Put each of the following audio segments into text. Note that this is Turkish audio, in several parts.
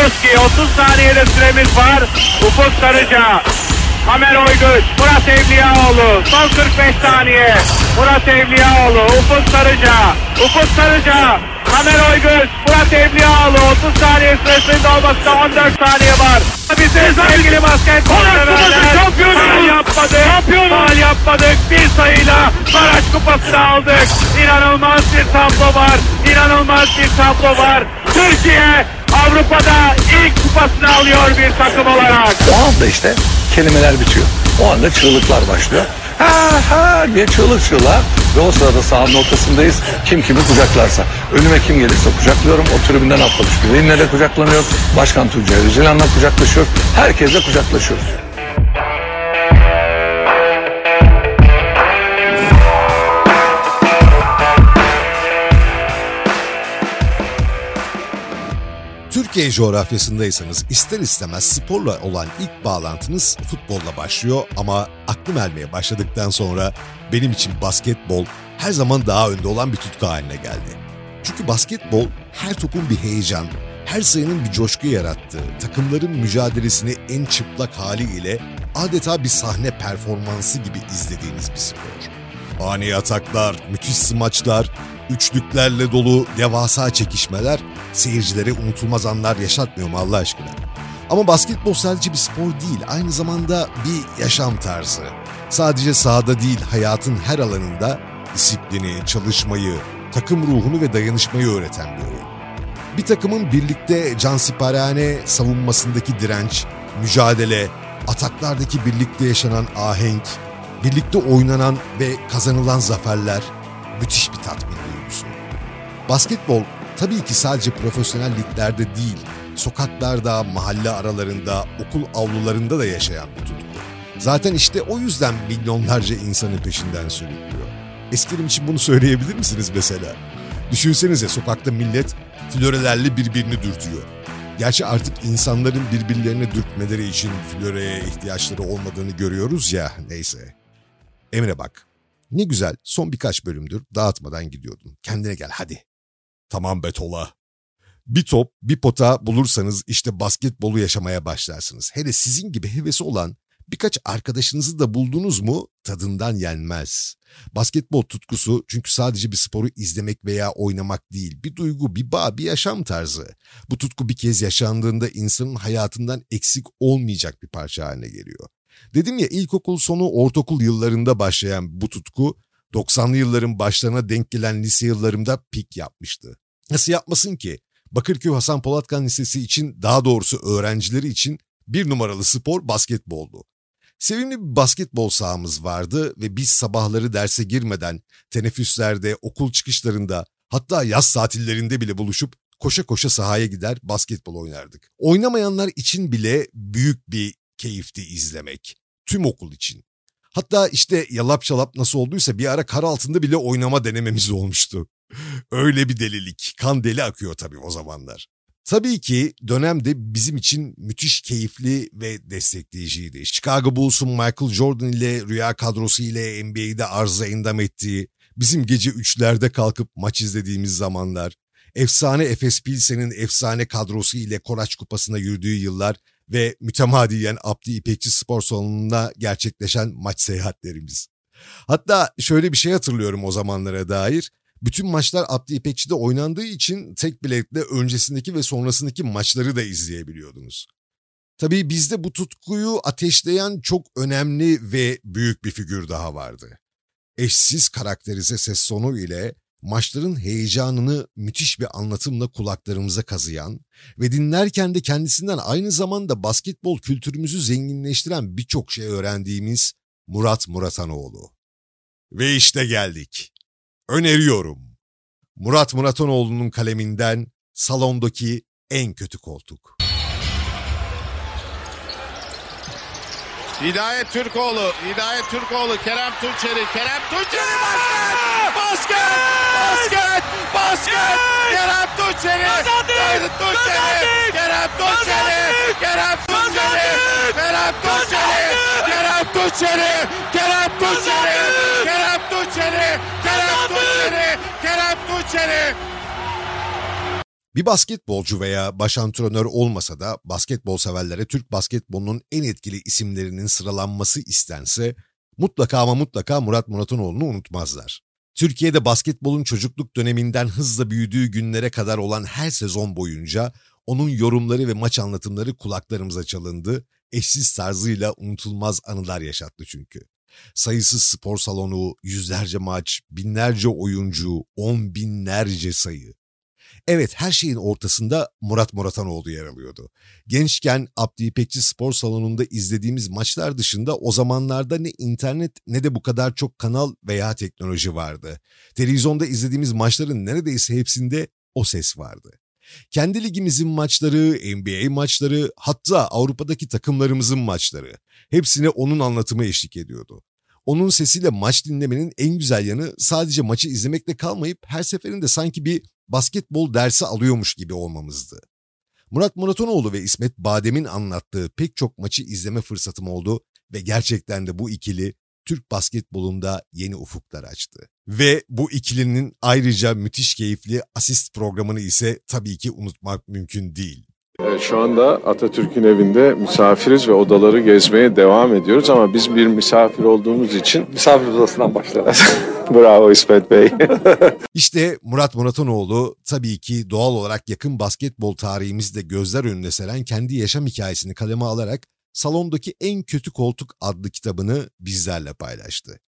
Lewandowski 30 saniyede süremiz var. Ufuk Sarıca. Kamer Oyguç, Murat Evliyaoğlu, son 45 saniye. Murat Evliyaoğlu, Ufuk Sarıca, Ufuk Sarıca, Kamer Oyguç, Murat Evliyaoğlu 30 saniye süresinde olmasında 14 saniye var. Bize sevgili basketbol severler. Faal yapmadık, faal yapmadık. Bir sayıyla Baraj kupasını aldık. İnanılmaz bir tablo var, inanılmaz bir tablo var. Türkiye Avrupa'da ilk kupasını alıyor bir takım olarak. O anda işte kelimeler bitiyor. O anda çığlıklar başlıyor. Ha ha diye çığlık çığlığa ve o sırada sahanın ortasındayız. Kim kimi kucaklarsa. Önüme kim gelirse kucaklıyorum. O tribünden atlamış birine de kucaklanıyor. Başkan Tuncay Öcalan'la kucaklaşıyor. Herkesle kucaklaşıyoruz. Türkiye coğrafyasındaysanız ister istemez sporla olan ilk bağlantınız futbolla başlıyor ama aklım ermeye başladıktan sonra benim için basketbol her zaman daha önde olan bir tutku haline geldi. Çünkü basketbol her topun bir heyecan, her sayının bir coşku yarattığı, takımların mücadelesini en çıplak haliyle adeta bir sahne performansı gibi izlediğiniz bir spor. Ani ataklar, müthiş smaçlar, üçlüklerle dolu devasa çekişmeler seyircilere unutulmaz anlar yaşatmıyor mu Allah aşkına? Ama basketbol sadece bir spor değil, aynı zamanda bir yaşam tarzı. Sadece sahada değil, hayatın her alanında disiplini, çalışmayı, takım ruhunu ve dayanışmayı öğreten bir oyun. Bir takımın birlikte cansiperhane savunmasındaki direnç, mücadele, ataklardaki birlikte yaşanan ahenk, birlikte oynanan ve kazanılan zaferler müthiş bir duygusu. Basketbol tabii ki sadece profesyonel liglerde değil, sokaklarda, mahalle aralarında, okul avlularında da yaşayan bir tutku. Zaten işte o yüzden milyonlarca insanı peşinden sürüklüyor. Eskirim için bunu söyleyebilir misiniz mesela? Düşünsenize sokakta millet florelerle birbirini dürtüyor. Gerçi artık insanların birbirlerine dürtmeleri için floreye ihtiyaçları olmadığını görüyoruz ya neyse. Emre bak. Ne güzel son birkaç bölümdür dağıtmadan gidiyordun. Kendine gel hadi. Tamam Betola. Bir top, bir pota bulursanız işte basketbolu yaşamaya başlarsınız. Hele sizin gibi hevesi olan birkaç arkadaşınızı da buldunuz mu tadından yenmez. Basketbol tutkusu çünkü sadece bir sporu izlemek veya oynamak değil. Bir duygu, bir bağ, bir yaşam tarzı. Bu tutku bir kez yaşandığında insanın hayatından eksik olmayacak bir parça haline geliyor. Dedim ya ilkokul sonu ortaokul yıllarında başlayan bu tutku 90'lı yılların başlarına denk gelen lise yıllarımda pik yapmıştı. Nasıl yapmasın ki? Bakırköy Hasan Polatkan Lisesi için daha doğrusu öğrencileri için bir numaralı spor basketboldu. Sevimli bir basketbol sahamız vardı ve biz sabahları derse girmeden teneffüslerde, okul çıkışlarında hatta yaz tatillerinde bile buluşup koşa koşa sahaya gider basketbol oynardık. Oynamayanlar için bile büyük bir keyifti izlemek. Tüm okul için. Hatta işte yalap çalap nasıl olduysa bir ara kar altında bile oynama denememiz olmuştu. Öyle bir delilik. Kan deli akıyor tabii o zamanlar. Tabii ki dönemde bizim için müthiş keyifli ve destekleyiciydi. Chicago Bulls'un Michael Jordan ile rüya kadrosu ile NBA'de arıza endam ettiği, bizim gece üçlerde kalkıp maç izlediğimiz zamanlar, efsane Efes Pilsen'in efsane kadrosu ile Koraç Kupası'na yürüdüğü yıllar ve mütemadiyen Abdi İpekçi Spor Salonu'na gerçekleşen maç seyahatlerimiz. Hatta şöyle bir şey hatırlıyorum o zamanlara dair. Bütün maçlar Abdi İpekçi'de oynandığı için tek biletle öncesindeki ve sonrasındaki maçları da izleyebiliyordunuz. Tabii bizde bu tutkuyu ateşleyen çok önemli ve büyük bir figür daha vardı. Eşsiz karakterize ses sonu ile maçların heyecanını müthiş bir anlatımla kulaklarımıza kazıyan ve dinlerken de kendisinden aynı zamanda basketbol kültürümüzü zenginleştiren birçok şey öğrendiğimiz Murat Muratanoğlu. Ve işte geldik. Öneriyorum. Murat Muratanoğlu'nun kaleminden salondaki en kötü koltuk. Hidayet Türkoğlu, Hidayet Türkoğlu, Kerem Tunçeri, Kerem Tunçeri basket! Basket! Basket! Basket! Kerem Tunçeri! Kerem Tunçeri! Kerem Tunçeri! Kerem Tunçeri! Kerem Tunçeri! Kerem Tunçeri! Kerem Tunçeri! Kerem Tunçeri! Kerem Tunçeri! Kerem Tunçeri! Bir basketbolcu veya baş antrenör olmasa da basketbol severlere Türk basketbolunun en etkili isimlerinin sıralanması istense mutlaka ama mutlaka Murat Muratonoğlu'nu unutmazlar. Türkiye'de basketbolun çocukluk döneminden hızla büyüdüğü günlere kadar olan her sezon boyunca onun yorumları ve maç anlatımları kulaklarımıza çalındı. Eşsiz tarzıyla unutulmaz anılar yaşattı çünkü. Sayısız spor salonu, yüzlerce maç, binlerce oyuncu, on binlerce sayı. Evet her şeyin ortasında Murat Muratanoğlu yer alıyordu. Gençken Abdi İpekçi Spor Salonu'nda izlediğimiz maçlar dışında o zamanlarda ne internet ne de bu kadar çok kanal veya teknoloji vardı. Televizyonda izlediğimiz maçların neredeyse hepsinde o ses vardı. Kendi ligimizin maçları, NBA maçları, hatta Avrupa'daki takımlarımızın maçları hepsine onun anlatımı eşlik ediyordu. Onun sesiyle maç dinlemenin en güzel yanı sadece maçı izlemekle kalmayıp her seferinde sanki bir basketbol dersi alıyormuş gibi olmamızdı. Murat Muratonoğlu ve İsmet Badem'in anlattığı pek çok maçı izleme fırsatım oldu ve gerçekten de bu ikili Türk basketbolunda yeni ufuklar açtı. Ve bu ikilinin ayrıca müthiş keyifli asist programını ise tabii ki unutmak mümkün değil. Evet, Şu anda Atatürk'ün evinde misafiriz ve odaları gezmeye devam ediyoruz ama biz bir misafir olduğumuz için Misafir odasından başlayalım. bravo İsmet Bey. İşte Murat Muratanoğlu tabii ki doğal olarak yakın basketbol tarihimizde gözler önüne seren kendi yaşam hikayesini kaleme alarak Salondaki En Kötü Koltuk adlı kitabını bizlerle paylaştı.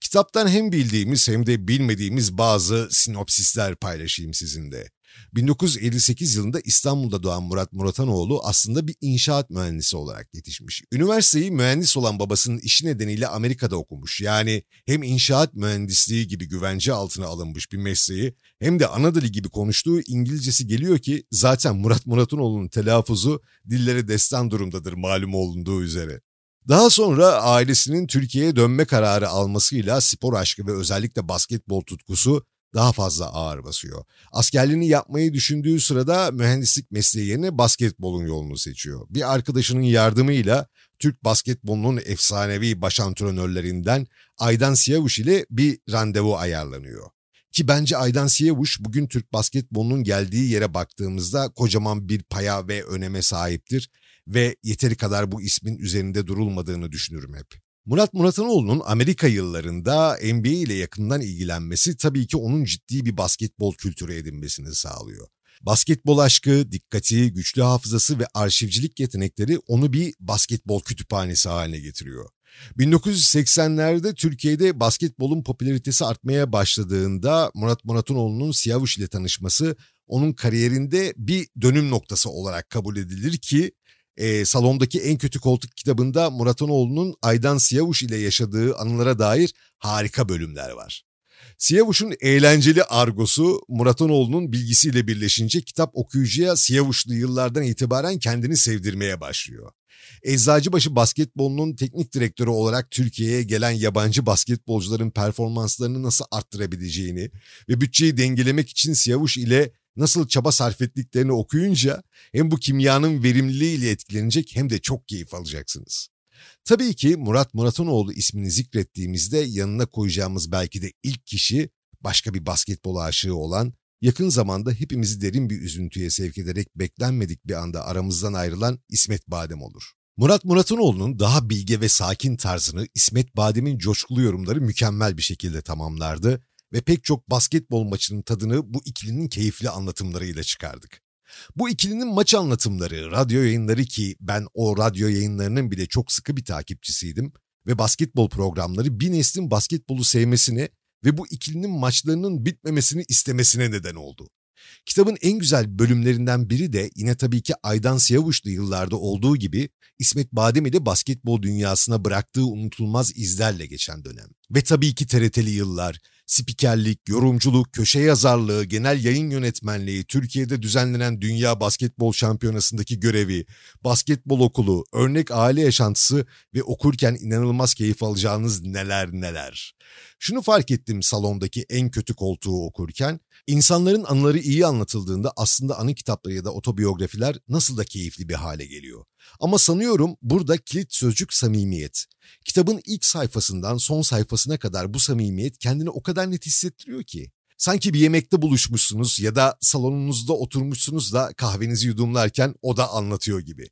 Kitaptan hem bildiğimiz hem de bilmediğimiz bazı sinopsisler paylaşayım sizinle. 1958 yılında İstanbul'da doğan Murat Muratanoğlu aslında bir inşaat mühendisi olarak yetişmiş. Üniversiteyi mühendis olan babasının işi nedeniyle Amerika'da okumuş. Yani hem inşaat mühendisliği gibi güvence altına alınmış bir mesleği hem de ana dili gibi konuştuğu İngilizcesi geliyor ki zaten Murat Muratanoğlu'nun telaffuzu dillere destan durumdadır malum olunduğu üzere. Daha sonra ailesinin Türkiye'ye dönme kararı almasıyla spor aşkı ve özellikle basketbol tutkusu daha fazla ağır basıyor. Askerliğini yapmayı düşündüğü sırada mühendislik mesleği yerine basketbolun yolunu seçiyor. Bir arkadaşının yardımıyla Türk basketbolunun efsanevi baş antrenörlerinden Aydan Siyavuş ile bir randevu ayarlanıyor. Ki bence Aydan Siyavuş bugün Türk basketbolunun geldiği yere baktığımızda kocaman bir paya ve öneme sahiptir ve yeteri kadar bu ismin üzerinde durulmadığını düşünürüm hep. Murat Muratanoğlu'nun Amerika yıllarında NBA ile yakından ilgilenmesi tabii ki onun ciddi bir basketbol kültürü edinmesini sağlıyor. Basketbol aşkı, dikkati, güçlü hafızası ve arşivcilik yetenekleri onu bir basketbol kütüphanesi haline getiriyor. 1980'lerde Türkiye'de basketbolun popülaritesi artmaya başladığında Murat Muratanoğlu'nun Siyavuş ile tanışması onun kariyerinde bir dönüm noktası olarak kabul edilir ki e, salondaki en kötü koltuk kitabında Muratanoğlu'nun Aydan Siyavuş ile yaşadığı anılara dair harika bölümler var. Siyavuş'un eğlenceli argosu Muratanoğlu'nun bilgisiyle birleşince kitap okuyucuya Siyavuşlu yıllardan itibaren kendini sevdirmeye başlıyor. Eczacıbaşı basketbolunun teknik direktörü olarak Türkiye'ye gelen yabancı basketbolcuların performanslarını nasıl arttırabileceğini ve bütçeyi dengelemek için Siyavuş ile nasıl çaba sarf ettiklerini okuyunca hem bu kimyanın verimliliğiyle etkilenecek hem de çok keyif alacaksınız. Tabii ki Murat Muratanoğlu ismini zikrettiğimizde yanına koyacağımız belki de ilk kişi başka bir basketbol aşığı olan, yakın zamanda hepimizi derin bir üzüntüye sevk ederek beklenmedik bir anda aramızdan ayrılan İsmet Badem olur. Murat Muratanoğlu'nun daha bilge ve sakin tarzını İsmet Badem'in coşkulu yorumları mükemmel bir şekilde tamamlardı ve pek çok basketbol maçının tadını bu ikilinin keyifli anlatımlarıyla çıkardık. Bu ikilinin maç anlatımları, radyo yayınları ki ben o radyo yayınlarının bile çok sıkı bir takipçisiydim ve basketbol programları bir neslin basketbolu sevmesine ve bu ikilinin maçlarının bitmemesini istemesine neden oldu. Kitabın en güzel bölümlerinden biri de yine tabii ki Aydan Siyavuşlu yıllarda olduğu gibi İsmet Badem ile basketbol dünyasına bıraktığı unutulmaz izlerle geçen dönem. Ve tabii ki TRT'li yıllar, spikerlik, yorumculuk, köşe yazarlığı, genel yayın yönetmenliği, Türkiye'de düzenlenen Dünya Basketbol Şampiyonası'ndaki görevi, basketbol okulu, örnek aile yaşantısı ve okurken inanılmaz keyif alacağınız neler neler. Şunu fark ettim salondaki en kötü koltuğu okurken, insanların anıları iyi anlatıldığında aslında anı kitapları ya da otobiyografiler nasıl da keyifli bir hale geliyor. Ama sanıyorum burada kilit sözcük samimiyet. Kitabın ilk sayfasından son sayfasına kadar bu samimiyet kendini o kadar net hissettiriyor ki. Sanki bir yemekte buluşmuşsunuz ya da salonunuzda oturmuşsunuz da kahvenizi yudumlarken o da anlatıyor gibi.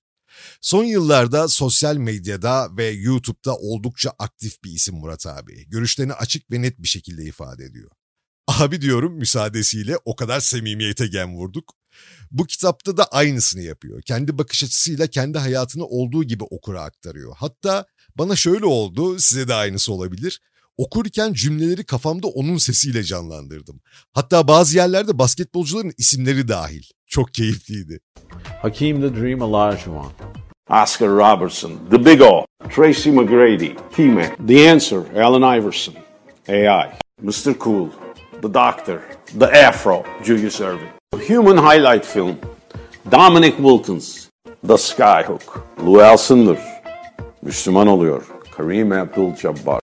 Son yıllarda sosyal medyada ve YouTube'da oldukça aktif bir isim Murat abi. Görüşlerini açık ve net bir şekilde ifade ediyor. Abi diyorum müsaadesiyle o kadar samimiyete gem vurduk. Bu kitapta da aynısını yapıyor. Kendi bakış açısıyla kendi hayatını olduğu gibi okura aktarıyor. Hatta bana şöyle oldu, size de aynısı olabilir. Okurken cümleleri kafamda onun sesiyle canlandırdım. Hatta bazı yerlerde basketbolcuların isimleri dahil. Çok keyifliydi. Hakeem the Dream Olajuwon. Oscar Robertson, The Big O, Tracy McGrady, T-Mac, The Answer, Allen Iverson, AI, Mr. Cool, The Doctor, The Afro, Julius Irving, Human Highlight Film, Dominic Wilkins, The Skyhook, Lou Alcindor, Müslüman oluyor, Kareem Abdul-Jabbar.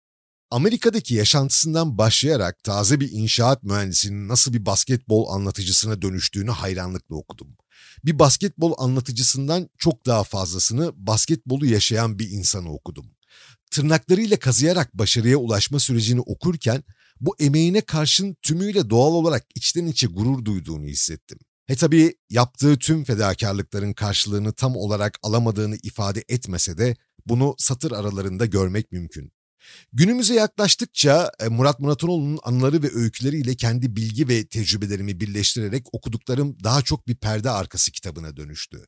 Amerika'daki yaşantısından başlayarak taze bir inşaat mühendisinin nasıl bir basketbol anlatıcısına dönüştüğünü hayranlıkla okudum. Bir basketbol anlatıcısından çok daha fazlasını basketbolu yaşayan bir insanı okudum. Tırnaklarıyla kazıyarak başarıya ulaşma sürecini okurken bu emeğine karşın tümüyle doğal olarak içten içe gurur duyduğunu hissettim. He tabii yaptığı tüm fedakarlıkların karşılığını tam olarak alamadığını ifade etmese de bunu satır aralarında görmek mümkün. Günümüze yaklaştıkça e, Murat Muratanoğlu'nun anıları ve öyküleriyle kendi bilgi ve tecrübelerimi birleştirerek okuduklarım daha çok bir perde arkası kitabına dönüştü.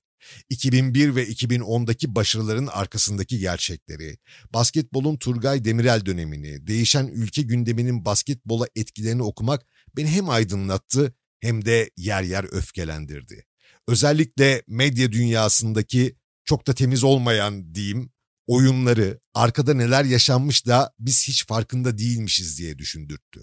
2001 ve 2010'daki başarıların arkasındaki gerçekleri, basketbolun Turgay Demirel dönemini, değişen ülke gündeminin basketbola etkilerini okumak beni hem aydınlattı hem de yer yer öfkelendirdi. Özellikle medya dünyasındaki çok da temiz olmayan diyeyim oyunları, arkada neler yaşanmış da biz hiç farkında değilmişiz diye düşündürttü.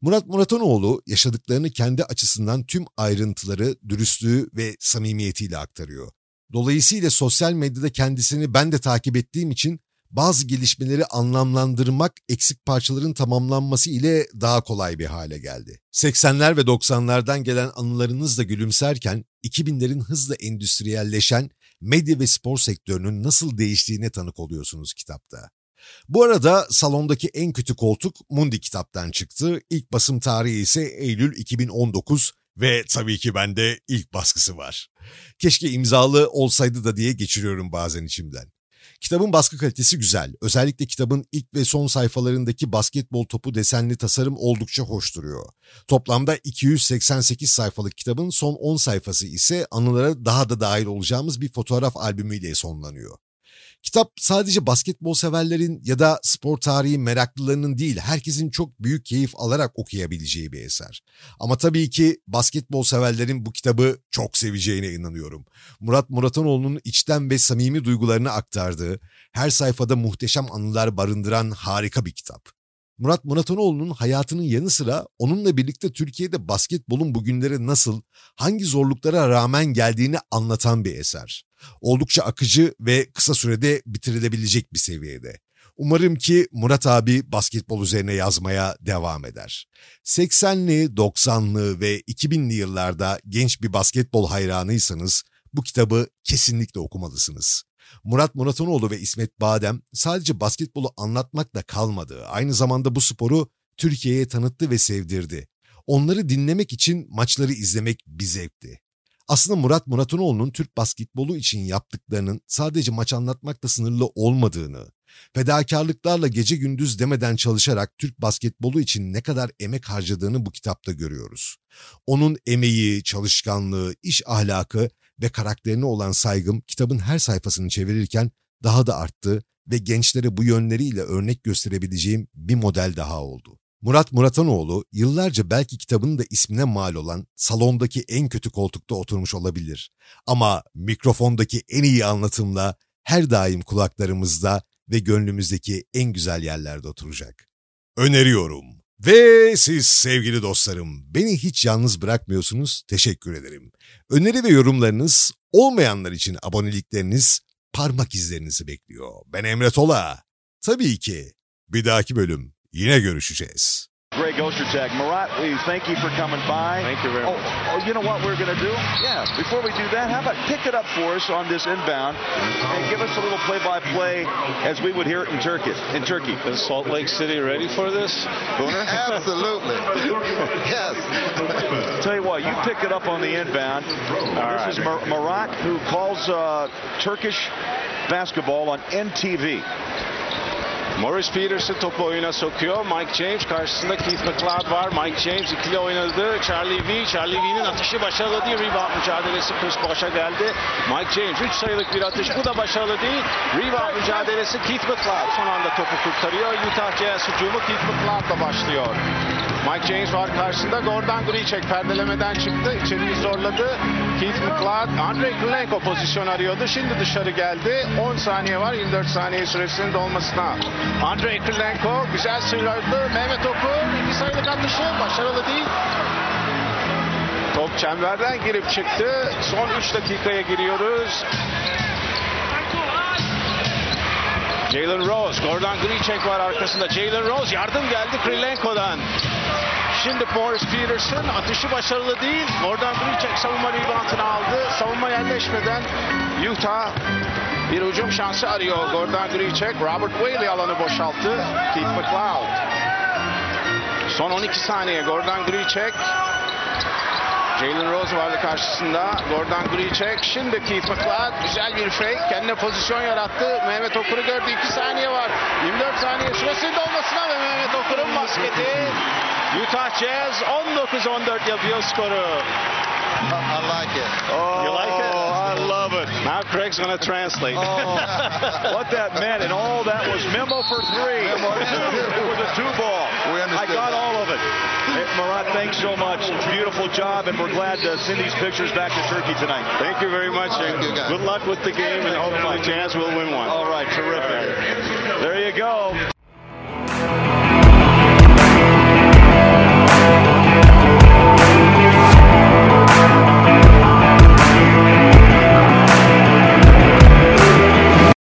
Murat Muratanoğlu yaşadıklarını kendi açısından tüm ayrıntıları, dürüstlüğü ve samimiyetiyle aktarıyor. Dolayısıyla sosyal medyada kendisini ben de takip ettiğim için bazı gelişmeleri anlamlandırmak eksik parçaların tamamlanması ile daha kolay bir hale geldi. 80'ler ve 90'lardan gelen anılarınızla gülümserken 2000'lerin hızla endüstriyelleşen medya ve spor sektörünün nasıl değiştiğine tanık oluyorsunuz kitapta. Bu arada salondaki en kötü koltuk Mundi kitaptan çıktı. İlk basım tarihi ise Eylül 2019 ve tabii ki bende ilk baskısı var. Keşke imzalı olsaydı da diye geçiriyorum bazen içimden. Kitabın baskı kalitesi güzel. Özellikle kitabın ilk ve son sayfalarındaki basketbol topu desenli tasarım oldukça hoş duruyor. Toplamda 288 sayfalık kitabın son 10 sayfası ise anılara daha da dahil olacağımız bir fotoğraf albümüyle sonlanıyor. Kitap sadece basketbol severlerin ya da spor tarihi meraklılarının değil, herkesin çok büyük keyif alarak okuyabileceği bir eser. Ama tabii ki basketbol severlerin bu kitabı çok seveceğine inanıyorum. Murat Muratanoğlu'nun içten ve samimi duygularını aktardığı, her sayfada muhteşem anılar barındıran harika bir kitap. Murat Muratanoğlu'nun hayatının yanı sıra onunla birlikte Türkiye'de basketbolun bugünlere nasıl, hangi zorluklara rağmen geldiğini anlatan bir eser. Oldukça akıcı ve kısa sürede bitirilebilecek bir seviyede. Umarım ki Murat abi basketbol üzerine yazmaya devam eder. 80'li, 90'lı ve 2000'li yıllarda genç bir basketbol hayranıysanız bu kitabı kesinlikle okumalısınız. Murat Muratanoğlu ve İsmet Badem sadece basketbolu anlatmakla kalmadı. Aynı zamanda bu sporu Türkiye'ye tanıttı ve sevdirdi. Onları dinlemek için maçları izlemek bir zevkti. Aslında Murat Muratanoğlu'nun Türk basketbolu için yaptıklarının sadece maç anlatmakla sınırlı olmadığını, fedakarlıklarla gece gündüz demeden çalışarak Türk basketbolu için ne kadar emek harcadığını bu kitapta görüyoruz. Onun emeği, çalışkanlığı, iş ahlakı ve karakterine olan saygım kitabın her sayfasını çevirirken daha da arttı ve gençlere bu yönleriyle örnek gösterebileceğim bir model daha oldu. Murat Muratanoğlu yıllarca belki kitabının da ismine mal olan salondaki en kötü koltukta oturmuş olabilir. Ama mikrofondaki en iyi anlatımla her daim kulaklarımızda ve gönlümüzdeki en güzel yerlerde oturacak. Öneriyorum. Ve siz sevgili dostlarım beni hiç yalnız bırakmıyorsunuz. Teşekkür ederim. Öneri ve yorumlarınız, olmayanlar için abonelikleriniz, parmak izlerinizi bekliyor. Ben Emre Tola. Tabii ki bir dahaki bölüm yine görüşeceğiz. Greg Ostertag. Murat, we thank you for coming by. Thank you very oh, much. Oh, you know what we're going to do? Yeah, before we do that, how about pick it up for us on this inbound and give us a little play-by-play as we would hear it in Turkey. In Turkey. Is Salt Lake City ready for this? Booner? Absolutely. yes. Tell you what, you pick it up on the inbound. this is Mur- Murat who calls uh, Turkish basketball on NTV. Morris Peterson topu oyuna sokuyor. Mike James karşısında Keith McLeod var. Mike James ikili oynadı. Charlie V. Charlie V'nin atışı başarılı değil. Rebound mücadelesi Chris Bosh'a geldi. Mike James 3 sayılık bir atış. Bu da başarılı değil. Rebound mücadelesi Keith McLeod son anda topu kurtarıyor. Utah Jazz hücumu Keith McLeod'la başlıyor. Mike James var karşısında. Gordon Gricek perdelemeden çıktı. İçeriği zorladı. Keith McLeod, Andre Kulenko pozisyon arıyordu. Şimdi dışarı geldi. 10 saniye var 24 saniye süresinin dolmasına. Andre Kulenko güzel sıyrıldı. Mehmet Okur iki sayılık atışı başarılı değil. Top çemberden girip çıktı. Son 3 dakikaya giriyoruz. Jalen Rose, Gordon Gricek var arkasında. Jalen Rose yardım geldi Krilenko'dan. Şimdi Morris Peterson atışı başarılı değil. Gordon Gricek savunma reboundını aldı. Savunma yerleşmeden Utah bir hücum şansı arıyor. Gordon Gricek, Robert Whaley alanı boşalttı. Keith McLeod. Son 12 saniye Gordon Gricek. Jalen Rose vardı karşısında. Gordon Gricek. Şimdi Keith McLeod. Güzel bir fake. Kendine pozisyon yarattı. Mehmet Okur'u gördü. 2 saniye var. 24 saniye süresinin dolmasına ve Mehmet Okur'un basketi. Utah Jazz 19-14 yapıyor skoru. I like it. Oh, You like it? I love it. Now Craig's going to translate. Oh. what that meant, and all that was memo for three. Memo. It was a two ball. We I got that. all of it. Hey, Murat, thanks so much. Beautiful job, and we're glad to send these pictures back to Turkey tonight. Thank you very much. and you, guys. Good luck with the game, and hopefully Jazz will win one. All right, terrific. There you go.